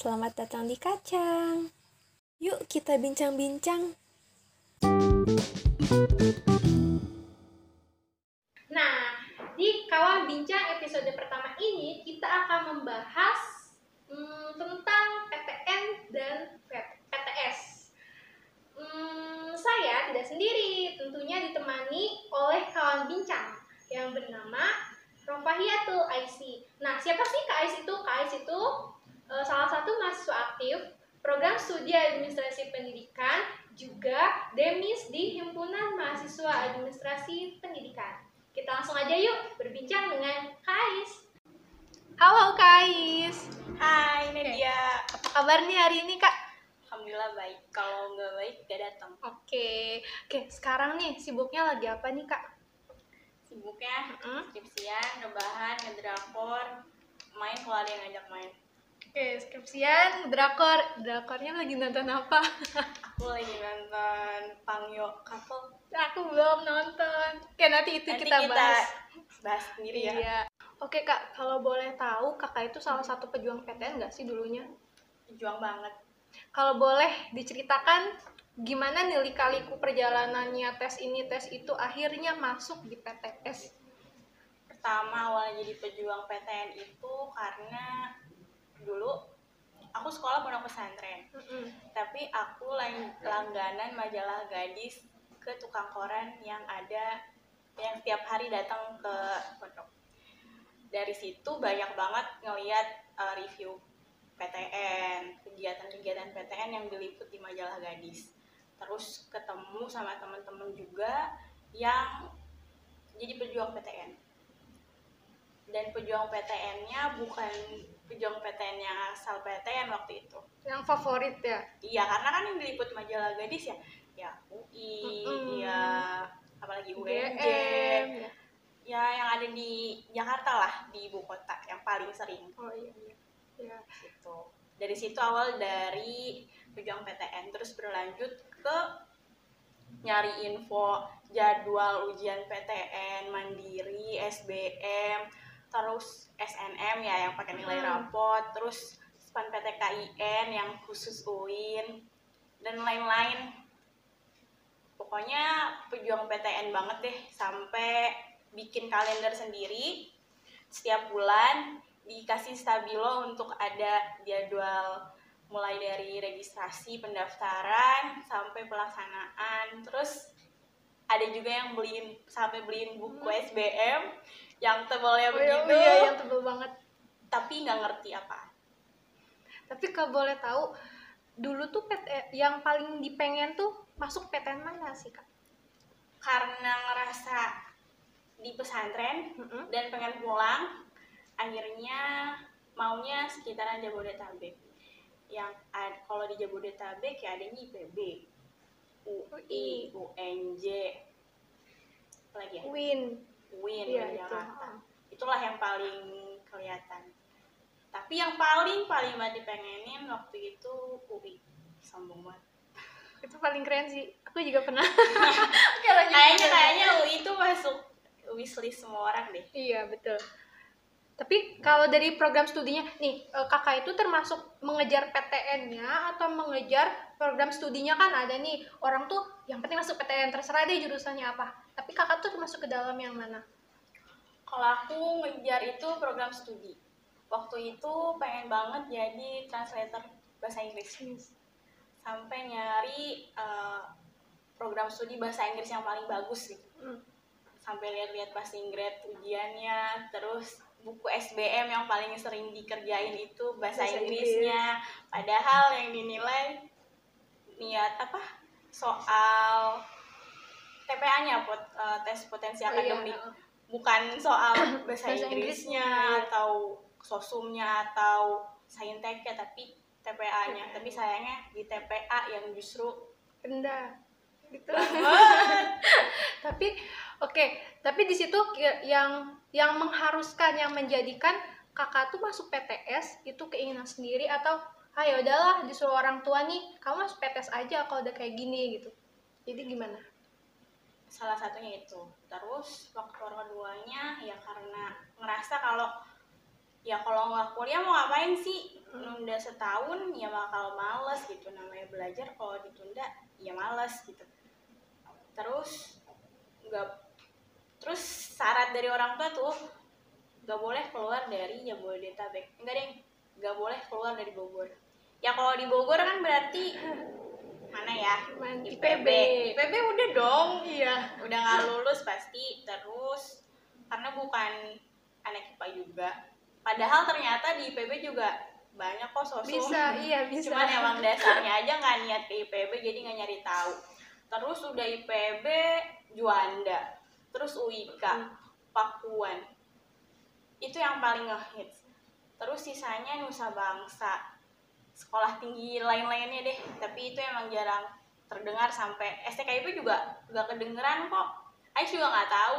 Selamat datang di Kacang. Yuk kita bincang-bincang. Nah, di Kawan Bincang episode pertama ini kita akan membahas hmm, tentang PTN dan PTS. Hmm, saya tidak sendiri, tentunya ditemani oleh kawan bincang yang bernama Rofahiatul Aisi. Nah, siapa sih Kak Ais itu? Kak Ais itu salah satu mahasiswa aktif program studi administrasi pendidikan juga demis di himpunan mahasiswa administrasi pendidikan. Kita langsung aja yuk berbincang dengan Kais. Halo Kais. Hai Nadia. Apa kabar nih hari ini Kak? Alhamdulillah baik. Kalau nggak baik gak datang. Oke, oke. Sekarang nih sibuknya lagi apa nih Kak? Sibuknya skripsian, rebahan, ngedrakor, main kalau ada yang ngajak main. Oke, skripsian, drakor. Drakornya lagi nonton apa? Aku lagi nonton Pangyo Couple. Aku belum nonton. Oke, nanti itu Nanti kita, bahas. bahas sendiri ya. Iya. Oke kak, kalau boleh tahu kakak itu salah satu pejuang PTN nggak sih dulunya? Juang banget. Kalau boleh diceritakan gimana nih lika-liku perjalanannya tes ini tes itu akhirnya masuk di PTS. Pertama awalnya jadi pejuang PTN itu karena dulu aku sekolah pondok pesantren. Tapi aku lang- langganan majalah gadis ke tukang koran yang ada yang tiap hari datang ke pondok. Dari situ banyak banget ngeliat uh, review PTN, kegiatan-kegiatan PTN yang diliput di majalah gadis. Terus ketemu sama teman-teman juga yang jadi pejuang PTN. Dan pejuang PTN-nya bukan pejuang PTN yang asal PTN waktu itu. Yang favorit ya? Iya, karena kan yang diliput majalah gadis ya, ya UI, Mm-mm. ya apalagi UNJ, UGM, ya. ya yang ada di Jakarta lah, di ibu kota yang paling sering Oh iya iya. Ya. gitu. Dari situ awal dari pejuang PTN, terus berlanjut ke nyari info jadwal ujian PTN, mandiri, SBM, terus SNM ya yang pakai nilai Hmm. rapot, terus span PTKIN yang khusus UIN dan lain-lain. Pokoknya pejuang PTN banget deh sampai bikin kalender sendiri setiap bulan dikasih stabilo untuk ada jadwal mulai dari registrasi pendaftaran sampai pelaksanaan terus ada juga yang beliin sampai beliin buku Hmm. SBM yang tebalnya Oh iya, begitu iya, yang tebel banget. tapi nggak ngerti apa Tapi kalau boleh tahu, dulu tuh PT, yang paling dipengen tuh masuk PTN mana sih kak? karena ngerasa di pesantren Mm-mm. dan pengen pulang akhirnya maunya sekitaran Jabodetabek yang kalau di Jabodetabek ya adanya IPB UI UNJ apalagi ya Win. UIN Iya, di itu. Jakarta itulah yang paling kelihatan tapi yang paling paling banget dipengenin waktu itu UI sombong banget Itu paling keren sih. Aku juga pernah. kayaknya kayaknya UI itu masuk wishlist semua orang deh Iya betul. Tapi kalau dari program studinya, nih eh, kakak itu termasuk mengejar PTN-nya atau mengejar program studinya kan ada nih orang tuh yang penting masuk PTN terserah deh jurusannya apa. Tapi kakak tuh termasuk ke dalam yang mana? Kalau aku ngejar itu program studi. Waktu itu pengen banget jadi translator bahasa Inggris. Sampai nyari eh, program studi bahasa Inggris yang paling bagus gitu. Hmm. Sampai lihat-lihat passing grade ujiannya, terus buku SBM yang paling sering dikerjain itu bahasa, Bahasa Inggrisnya. Padahal yang dinilai niat apa? Soal TPA-nya pot, eh, tes potensi Oh, iya, akademik. bukan soal bahasa, Bahasa Inggrisnya. Inggrisnya, iya. atau sosumnya atau sainteknya tapi TPA-nya tapi sayangnya di TPA yang justru rendah. Gitu. tapi oke. Tapi di situ yang yang mengharuskan yang menjadikan kakak tuh masuk PTS itu keinginan sendiri atau ah ya udahlah disuruh orang tua nih kamu masuk PTS aja kalau udah kayak gini gitu. Jadi gimana? Salah satunya itu. Terus faktor keduanya ya karena ngerasa kalau ya kalau nggak kuliah mau ngapain sih? Nunda setahun ya bakal males gitu. Namanya belajar kalau ditunda ya males gitu. Terus nggak terus syarat dari orang tua tuh nggak boleh keluar dari Jabodetabek. Enggak deh nggak boleh keluar dari Bogor ya kalau di Bogor kan berarti mana ya? IPB IPB. Udah dong. Iya. udah nggak lulus pasti terus. Karena bukan anak IPA juga. Padahal ternyata di IPB juga banyak kok sosum Bisa, iya bisa. cuman emang dasarnya aja nggak niat ke IPB jadi nggak nyari tahu. Terus udah IPB Juanda. Terus UIK Pakuan. Itu yang paling ngehits. Terus sisanya Nusa Bangsa sekolah tinggi lain-lainnya deh. Tapi itu emang jarang terdengar sampai STKIP juga gak kedengeran kok. Ais juga nggak tahu.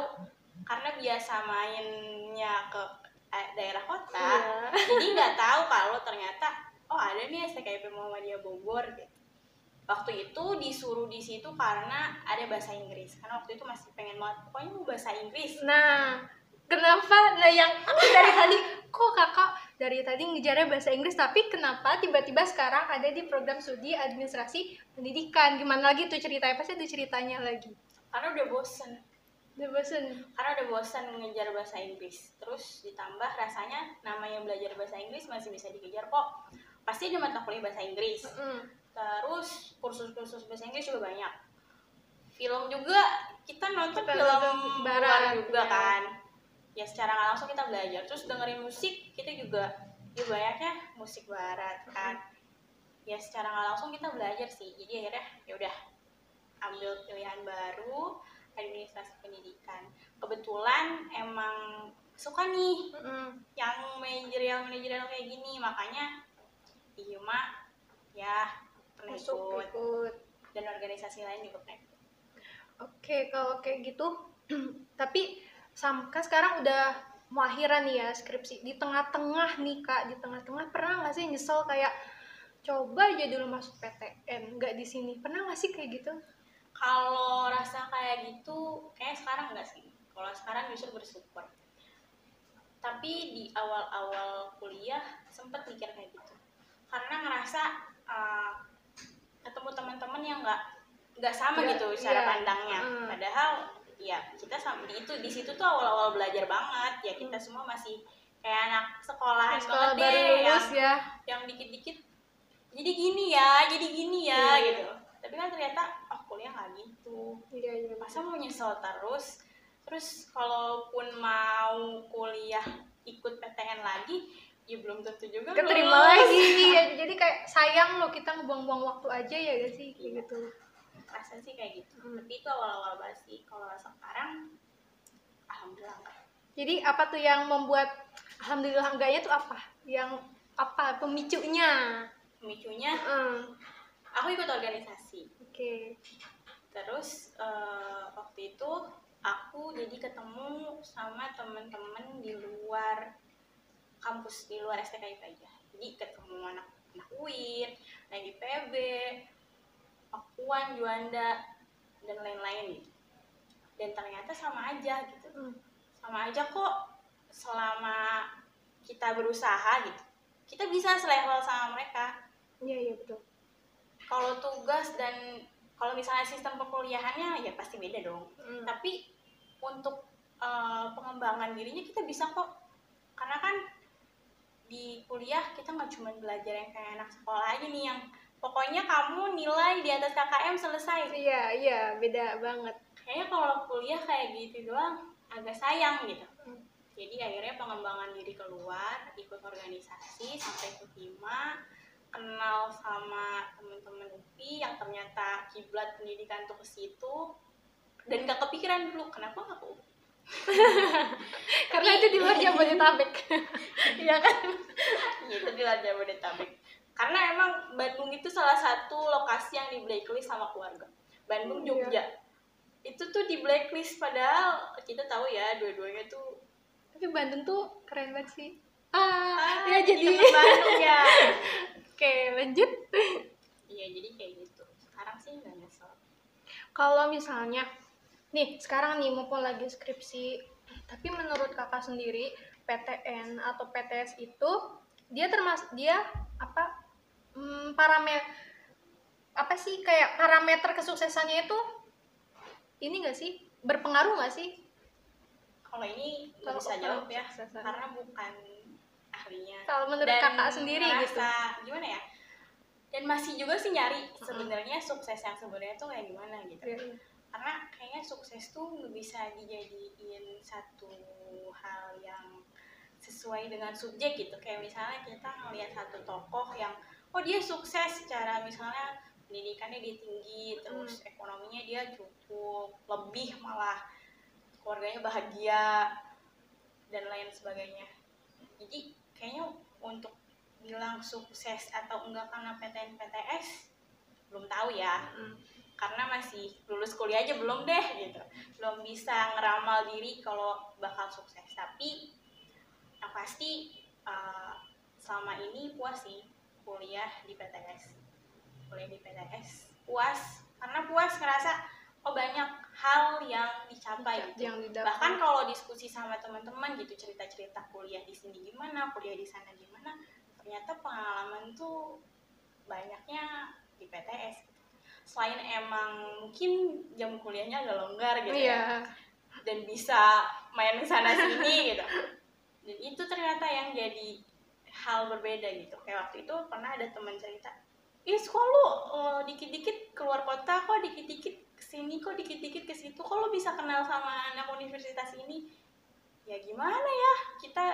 Karena biasa mainnya ke eh, daerah kota. Iya. jadi nggak tahu kalau ternyata oh ada nih STKIP Muhammadiyah Bogor gitu. Waktu itu disuruh di situ karena ada bahasa Inggris. Karena waktu itu masih pengen banget. Pokoknya bahasa Inggris. Nah, kenapa? Nah, yang aku dari tadi, kok kakak dari tadi ngejarnya bahasa Inggris, tapi kenapa tiba-tiba sekarang ada di program studi administrasi pendidikan? Gimana lagi tuh ceritanya? Pasti ada ceritanya lagi. karena udah bosen Udah bosen. karena udah bosan ngejar bahasa Inggris terus ditambah rasanya namanya belajar bahasa Inggris masih bisa dikejar kok pasti ada mata kuliah bahasa Inggris Mm. terus kursus-kursus bahasa Inggris juga banyak film juga kita nonton Kita film nonton barat barat, juga ya. kan ya secara nggak langsung kita belajar. Terus dengerin musik kita juga ya banyaknya musik barat kan? Ya secara nggak langsung kita belajar sih. Jadi akhirnya ya udah ambil pilihan baru administrasi pendidikan. Kebetulan emang suka nih Mm-mm. yang manajerial manajerial kayak gini. Makanya di Hima ya pernah ikut. ikut. dan organisasi lain juga pernah ikut. Oke, kalau kayak gitu, tapi sam kan sekarang udah mau akhiran nih ya skripsi. Di tengah-tengah nih kak di tengah-tengah. Pernah nggak sih nyesel kayak coba aja dulu masuk PTN nggak di sini. Pernah nggak sih kayak gitu? Kalau rasa kayak gitu kayak sekarang enggak sih. Kalau sekarang justru bersyukur. Tapi di awal-awal kuliah sempet mikir kayak gitu. Karena ngerasa uh, ketemu teman-teman yang nggak nggak sama Nggak, gitu cara iya. pandangnya. Hmm. padahal ya kita sama di itu di situ tuh awal-awal belajar banget. Ya kita semua masih kayak anak sekolahan sekolah banget baru deh yang lulus ya. yang dikit-dikit jadi gini ya jadi gini ya Iya. gitu. Tapi kan ternyata oh kuliah nggak gitu. Iya iya masa mau nyesel terus? Terus kalaupun mau kuliah ikut PTN lagi ya belum tentu juga keterima lagi. Ya, jadi kayak sayang loh kita ngebuang-buang waktu aja ya gak sih? Kayak gitu rasa sih kayak gitu. Hmm. tapi itu awal-awal banget sih. Kalau sekarang alhamdulillah. Enggak. jadi apa tuh yang membuat alhamdulillah enggaknya tuh apa? Yang apa? Pemicunya? Pemicunya? Hmm, aku ikut organisasi. Oke. Terus eh, waktu itu aku jadi ketemu sama temen-temen di luar kampus di luar STKIP aja jadi ketemu anak anak UIN lagi PB Pakuan Juanda dan lain-lain. Gitu dan ternyata sama aja gitu. Hmm. sama aja kok selama kita berusaha gitu. Kita bisa selevel sama mereka. Iya iya betul. Kalau tugas dan kalau misalnya sistem perkuliahannya ya pasti beda dong. Hmm. tapi untuk eh, pengembangan dirinya kita bisa kok. Karena kan di kuliah kita nggak cuma belajar yang kayak anak sekolah aja nih yang pokoknya kamu nilai di atas KKM selesai iya iya beda banget kayaknya kalau kuliah kayak gitu doang agak sayang gitu Hmm. jadi akhirnya pengembangan diri keluar ikut organisasi sampai ikut hima kenal sama teman-teman UPI yang ternyata kiblat pendidikan tuh ke situ dan gak kepikiran dulu kenapa gak ke UPI karena itu di luar Jabodetabek Iya kan? Iya, itu di luar Jabodetabek. Karena emang Bandung itu salah satu lokasi yang di blacklist sama keluarga. Bandung, Iya. Jogja. Itu tuh di blacklist padahal kita tahu ya dua-duanya tuh tapi Bandung tuh keren banget sih ah, ah, ya jadi Bandung ya. oke lanjut Iya, jadi kayak gitu. Sekarang sih nggak nyesel. kalau misalnya nih sekarang nih mumpung lagi skripsi tapi menurut kakak sendiri PTN atau PTS itu dia termasuk dia apa hmm, parameter apa sih kayak parameter kesuksesannya itu ini gak sih? Berpengaruh gak sih? Kalau ini nggak Kalau bisa jawab ya kesuksesan. karena bukan ahlinya. Kalau menurut dan kakak sendiri gitu. ngerasa gimana ya? Dan masih juga sih nyari sebenarnya sukses yang sebenarnya tuh kayak gimana gitu. Iya. karena kayaknya sukses tuh nggak bisa dijadiin satu hal yang sesuai dengan subjek gitu. Kayak misalnya kita ngelihat satu tokoh yang oh dia sukses secara misalnya pendidikannya dia tinggi terus ekonominya dia cukup lebih malah keluarganya bahagia dan lain sebagainya. Jadi kayaknya untuk bilang sukses atau enggak karena PTN PTS belum tahu ya. Mm. karena masih lulus kuliah aja belum deh gitu. Belum bisa ngeramal diri kalau bakal sukses. Tapi yang pasti eh, selama ini puas sih kuliah di PTS kuliah di PTS puas karena puas ngerasa oh banyak hal yang dicapai gitu. yang didapat bahkan kalau diskusi sama teman-teman gitu cerita-cerita kuliah di sini gimana kuliah di sana gimana ternyata pengalaman tuh banyaknya di PTS gitu. selain emang mungkin jam kuliahnya agak longgar gitu ya iya. dan bisa main sana sini gitu. Dan itu ternyata yang jadi hal berbeda gitu. Kayak waktu itu pernah ada teman cerita ih kok lu eh, dikit-dikit keluar kota kok dikit-dikit ke sini kok dikit-dikit ke situ kok lu bisa kenal sama anak universitas ini? Ya gimana ya kita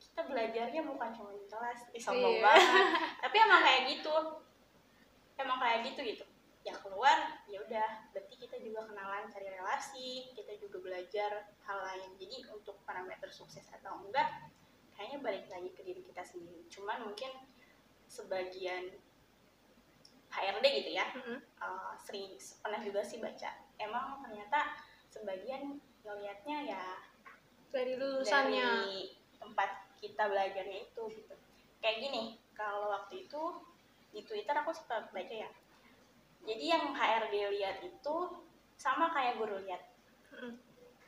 kita belajarnya bukan cuma di kelas Ih, sombong Iya. banget. Tapi emang kayak gitu emang kayak gitu gitu. Ya keluar ya udah berarti kita juga kenalan cari relasi kita juga belajar hal lain. Jadi untuk parameter sukses atau enggak kayaknya balik lagi ke diri kita sendiri. Cuman mungkin sebagian HRD gitu ya Mm-mm. uh, sering pernah juga sih baca. Emang ternyata sebagian ngelihatnya ya dari lulusannya. dari tempat kita belajarnya itu gitu. Kayak gini kalau waktu itu di Twitter aku suka baca ya. Jadi yang HRD lihat itu sama kayak guru lihat. Mm-mm.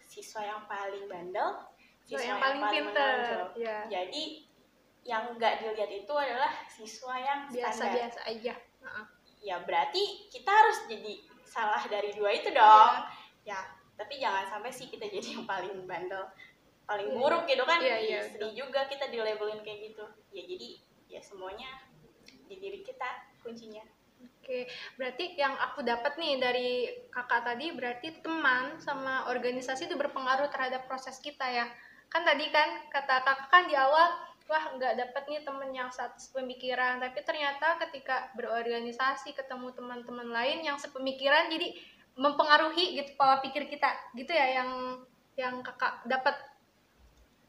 siswa yang paling bandel So, yang paling pinter menonjol. ya jadi yang nggak dilihat itu adalah siswa yang standar biasa-biasa aja Heeh. ya berarti kita harus jadi salah dari dua itu dong Iya. ya tapi jangan sampai sih kita jadi yang paling bandel paling Iya. buruk gitu kan Iya, iya, sedih juga kita di labelin kayak gitu ya jadi ya semuanya di diri kita kuncinya Oke, berarti yang aku dapat nih dari kakak tadi berarti teman sama organisasi itu berpengaruh terhadap proses kita ya. Kan tadi kan kata kakak kan di awal wah nggak dapat nih temen yang satu pemikiran, tapi ternyata ketika berorganisasi ketemu teman-teman lain yang sepemikiran jadi mempengaruhi gitu pola pikir kita gitu ya yang yang kakak dapat.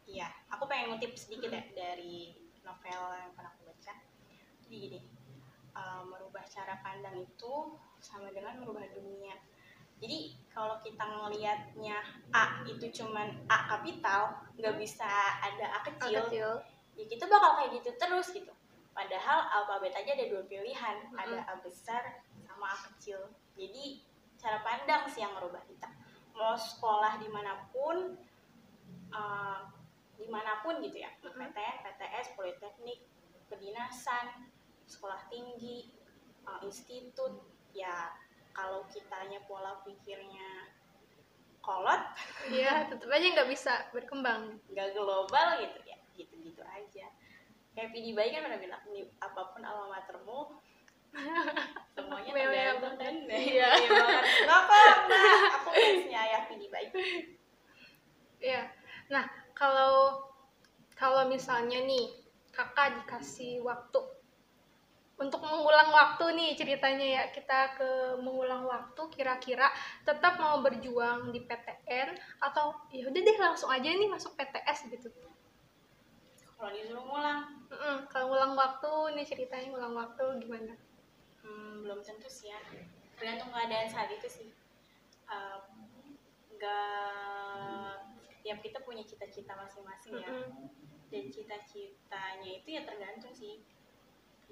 iya aku pengen ngutip sedikit ya dari novel yang pernah aku baca. Jadi gini uh, merubah cara pandang itu sama dengan merubah dunia jadi kalau kita ngelihatnya A itu cuman A kapital nggak bisa ada A kecil Kecil. ya kita bakal kayak gitu terus gitu padahal alfabet aja ada dua pilihan Mm-mm. ada A besar sama A kecil jadi cara pandang sih yang merubah kita mau sekolah di mana pun eh, di mana pun gitu ya Mm-mm. PTN, PTS, Politeknik, kedinasan, sekolah tinggi, eh, institut ya kalau kitanya pola pikirnya kolot Iya, tetap aja nggak bisa berkembang. nggak global gitu ya gitu-gitu aja kayak PD Bayi kan pernah bilang "Nih, apa pun alma matermu semuanya Mewah tergantung banget. Iya. Iya kok mbak aku fansnya ayah PD Bayi Iya. Nah, kalau kalau misalnya nih kakak dikasih waktu untuk mengulang waktu nih ceritanya ya kita ke mengulang waktu kira-kira tetap mau berjuang di PTN atau ya udah deh langsung aja nih masuk PTS gitu. kalau disuruh ngulang Mm-mm, kalau ngulang waktu nih ceritanya ngulang waktu gimana? hmm, belum tentu sih ya tergantung keadaan saat itu sih nggak tiap kita punya cita-cita masing-masing ya Mm-mm. dan cita-citanya itu ya tergantung sih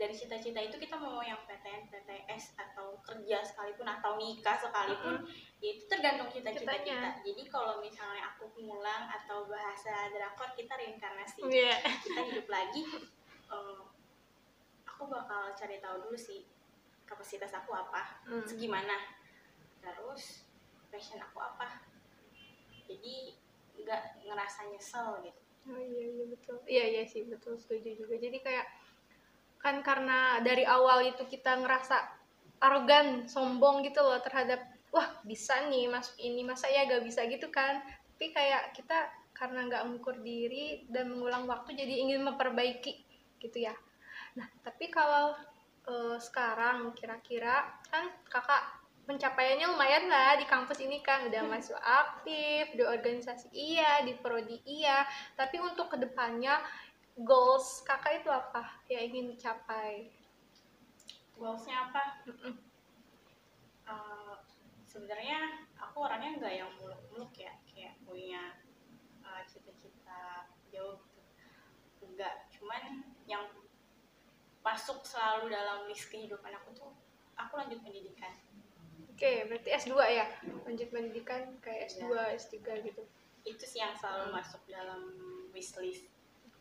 dari cita-cita itu kita mau yang PTN, PTS atau kerja sekalipun atau nikah sekalipun ya itu tergantung cita-cita kita. Jadi kalau misalnya aku ngulang atau bahasa drakor kita reinkarnasi. Iya. Kita hidup lagi eh, aku bakal cari tahu dulu sih kapasitas aku apa, Hmm. segimana. Terus passion aku apa. Jadi nggak ngerasa nyesel gitu. Oh iya iya betul. Iya iya sih betul setuju juga. Jadi kayak kan karena dari awal itu kita ngerasa arogan, sombong gitu loh terhadap wah bisa nih masuk ini masa ya gak bisa gitu kan. Tapi kayak kita karena nggak mengukur diri dan mengulang waktu jadi ingin memperbaiki gitu ya. Nah tapi kalau eh, sekarang kira-kira kan kakak pencapaiannya lumayan lah di kampus ini kan udah masuk aktif di organisasi iya di prodi iya tapi untuk ke depannya goals kakak itu apa yang ingin dicapai? Goalsnya apa? Mm-mm. Eh, sebenarnya aku orangnya nggak yang muluk-muluk ya kayak punya eh, cita-cita jauh gitu. Enggak cuman yang masuk selalu dalam list kehidupan aku tuh aku lanjut pendidikan. Oke berarti S2 ya? Lanjut pendidikan kayak S2 S3 gitu. Itu sih yang selalu masuk dalam wishlist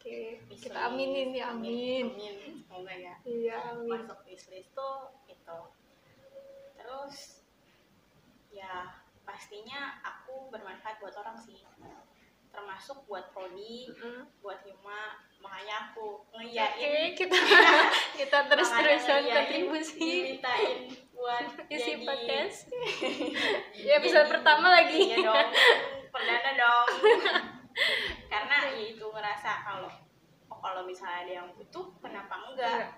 oke Wishlist. kita aminin ya amin. Amin. Semoga ya. Iya amin. Masuk wishlist tuh itu terus ya pastinya aku bermanfaat buat orang sih. Termasuk buat prodi Mm-mm. buat hima. Makanya aku Oke, ngeyain. kita kita terus-terusan kontribusi. diceritain buat isi jadi podcast. ya Jadi- pertama lagi. iya dong. Perdana dong ngerasa kalau oh, kalau misalnya ada yang butuh kenapa enggak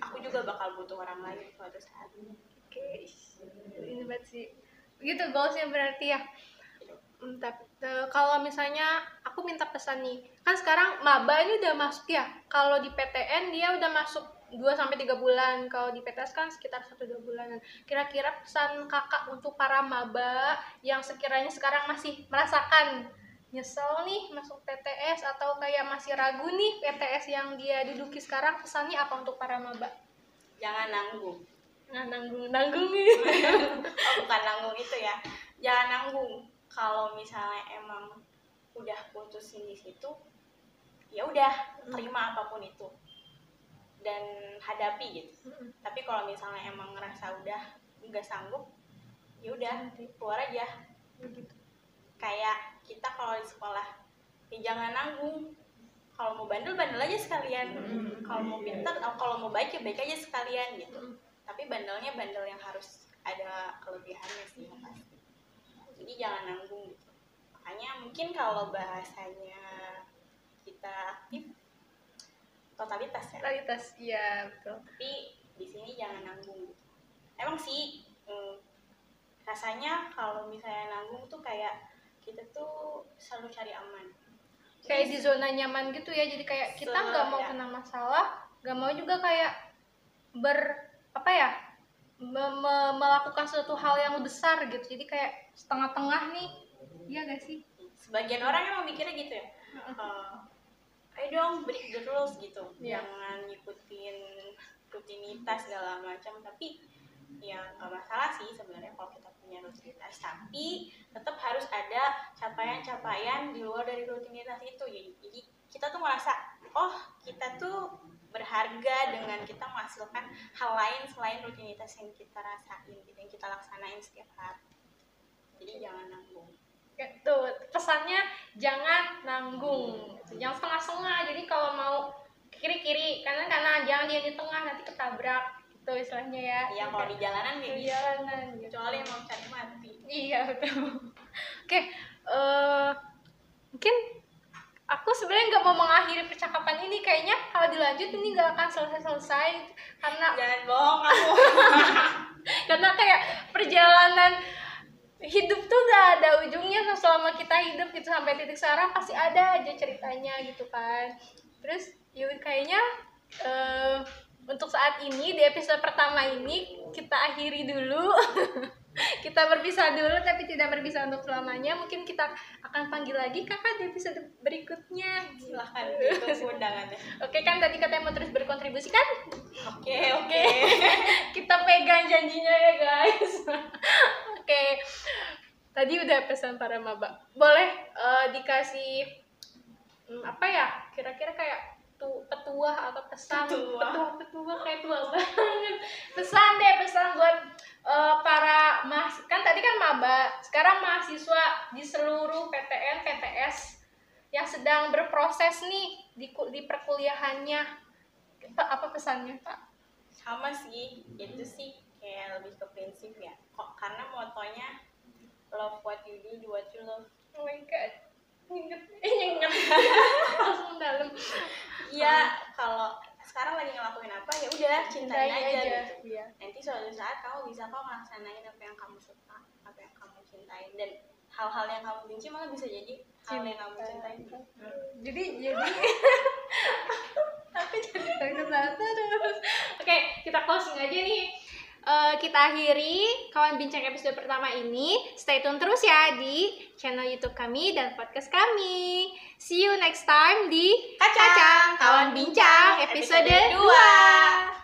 aku juga bakal butuh orang lain suatu saat Oke, ini banget sih. Gitu goalsnya berarti ya. Hmm, tapi kalau misalnya aku minta pesan nih, kan sekarang maba ini udah masuk ya. Kalau di PTN dia udah masuk 2 sampai 3 bulan. Kalau di PTS kan sekitar 1 2 bulanan. Kira-kira pesan Kakak untuk para maba yang sekiranya sekarang masih merasakan nyesel nih masuk PTS atau kayak masih ragu nih PTS yang dia duduki sekarang pesannya apa untuk para maba? jangan nanggung. Nah, nanggung nanggung nih. oh bukan nanggung itu ya. Jangan nanggung. Kalau misalnya emang udah putusin di situ ya udah terima apa pun itu. Dan hadapi gitu. Tapi kalau misalnya emang ngerasa udah nggak sanggup ya udah keluar aja. Kayak kita kalau di sekolah ya jangan nanggung. Kalau mau bandel bandel aja sekalian. Kalau mau pintar atau kalau mau baik ya baik aja sekalian gitu. Tapi bandelnya bandel yang harus ada kelebihannya sih yang pasti. Jadi jangan nanggung gitu. Makanya mungkin kalau bahasanya kita aktif totalitas ya. Totalitas, iya betul. tapi di sini jangan nanggung gitu. emang sih mm, rasanya kalau misalnya nanggung tuh kayak kita tuh selalu cari aman Kayak di zona nyaman gitu ya, jadi kayak kita nggak mau ya. kena masalah, nggak mau juga kayak ber apa ya me- me- melakukan suatu hal yang besar gitu. Jadi kayak setengah-tengah nih, iya gak sih? sebagian orang emang mikirnya gitu ya Eh, ayo dong break the rules gitu Iya. jangan ngikutin rutinitas segala macam tapi ya nggak masalah sih sebenarnya kalau kita punya rutinitas tapi tetap harus ada capaian-capaian di luar dari rutinitas itu jadi, kita tuh merasa oh kita tuh berharga dengan kita menghasilkan hal lain selain rutinitas yang kita rasain gitu, yang kita laksanain setiap hari jadi jangan nanggung Gitu. Pesannya jangan nanggung, jangan setengah-setengah. Jadi kalau mau kiri-kiri, kanan kanan, jangan dia di tengah nanti ketabrak. Gitu istilahnya ya. ya kalau di jalanan kayak di gitu jalanan gitu. kecuali mau cari mati Iya betul. Oke, eh, mungkin aku sebenarnya nggak mau mengakhiri percakapan ini. Kayaknya kalau dilanjut ini nggak akan selesai-selesai karena jangan bohong kamu karena kayak perjalanan hidup tuh gak ada ujungnya selama kita hidup gitu sampai titik sekarang pasti ada aja ceritanya gitu kan. Terus yuk kayaknya eh, untuk saat ini di episode pertama ini kita akhiri dulu. kita berpisah dulu tapi tidak berpisah untuk selamanya. Mungkin kita akan panggil lagi kakak di episode berikutnya. silahkan ditunggu undangannya Oke kan tadi katanya mau terus berkontribusi kontribusi kan? Oke, oke. Kita pegang janjinya ya guys. Oke. Tadi udah pesan para maba. Boleh eh, dikasih hmm, apa ya? Kira-kira kayak tu, petua atau pesan Petua. petua petua kayak tua banget. Pesan deh pesan buat eh, para mas kan tadi kan maba, sekarang mahasiswa di seluruh PTN, PTS yang sedang berproses nih di di perkuliahannya. Pak, apa pesannya, Pak? Sama sih, itu sih kayak lebih ke prinsip ya. Kok karena motonya love what you do, do what you love. Oh my god. Nyenget, eh nyenget. Langsung dalam. Iya, kalau sekarang lagi ngelakuin apa ya udah cintain Cintai aja, aja. gitu. Iya. Nanti suatu saat kamu bisa kok ngelaksanain apa yang kamu suka, apa yang kamu cintai dan hal-hal yang kamu benci malah bisa jadi hal yang kamu cintai. Jadi jadi tapi jadi terus. Oke, kita closing aja nih. Eh, kita akhiri kawan bincang episode pertama ini. Stay tune terus ya di channel YouTube kami dan podcast kami. See you next time di Kacang, Kawan Bincang episode episode 2.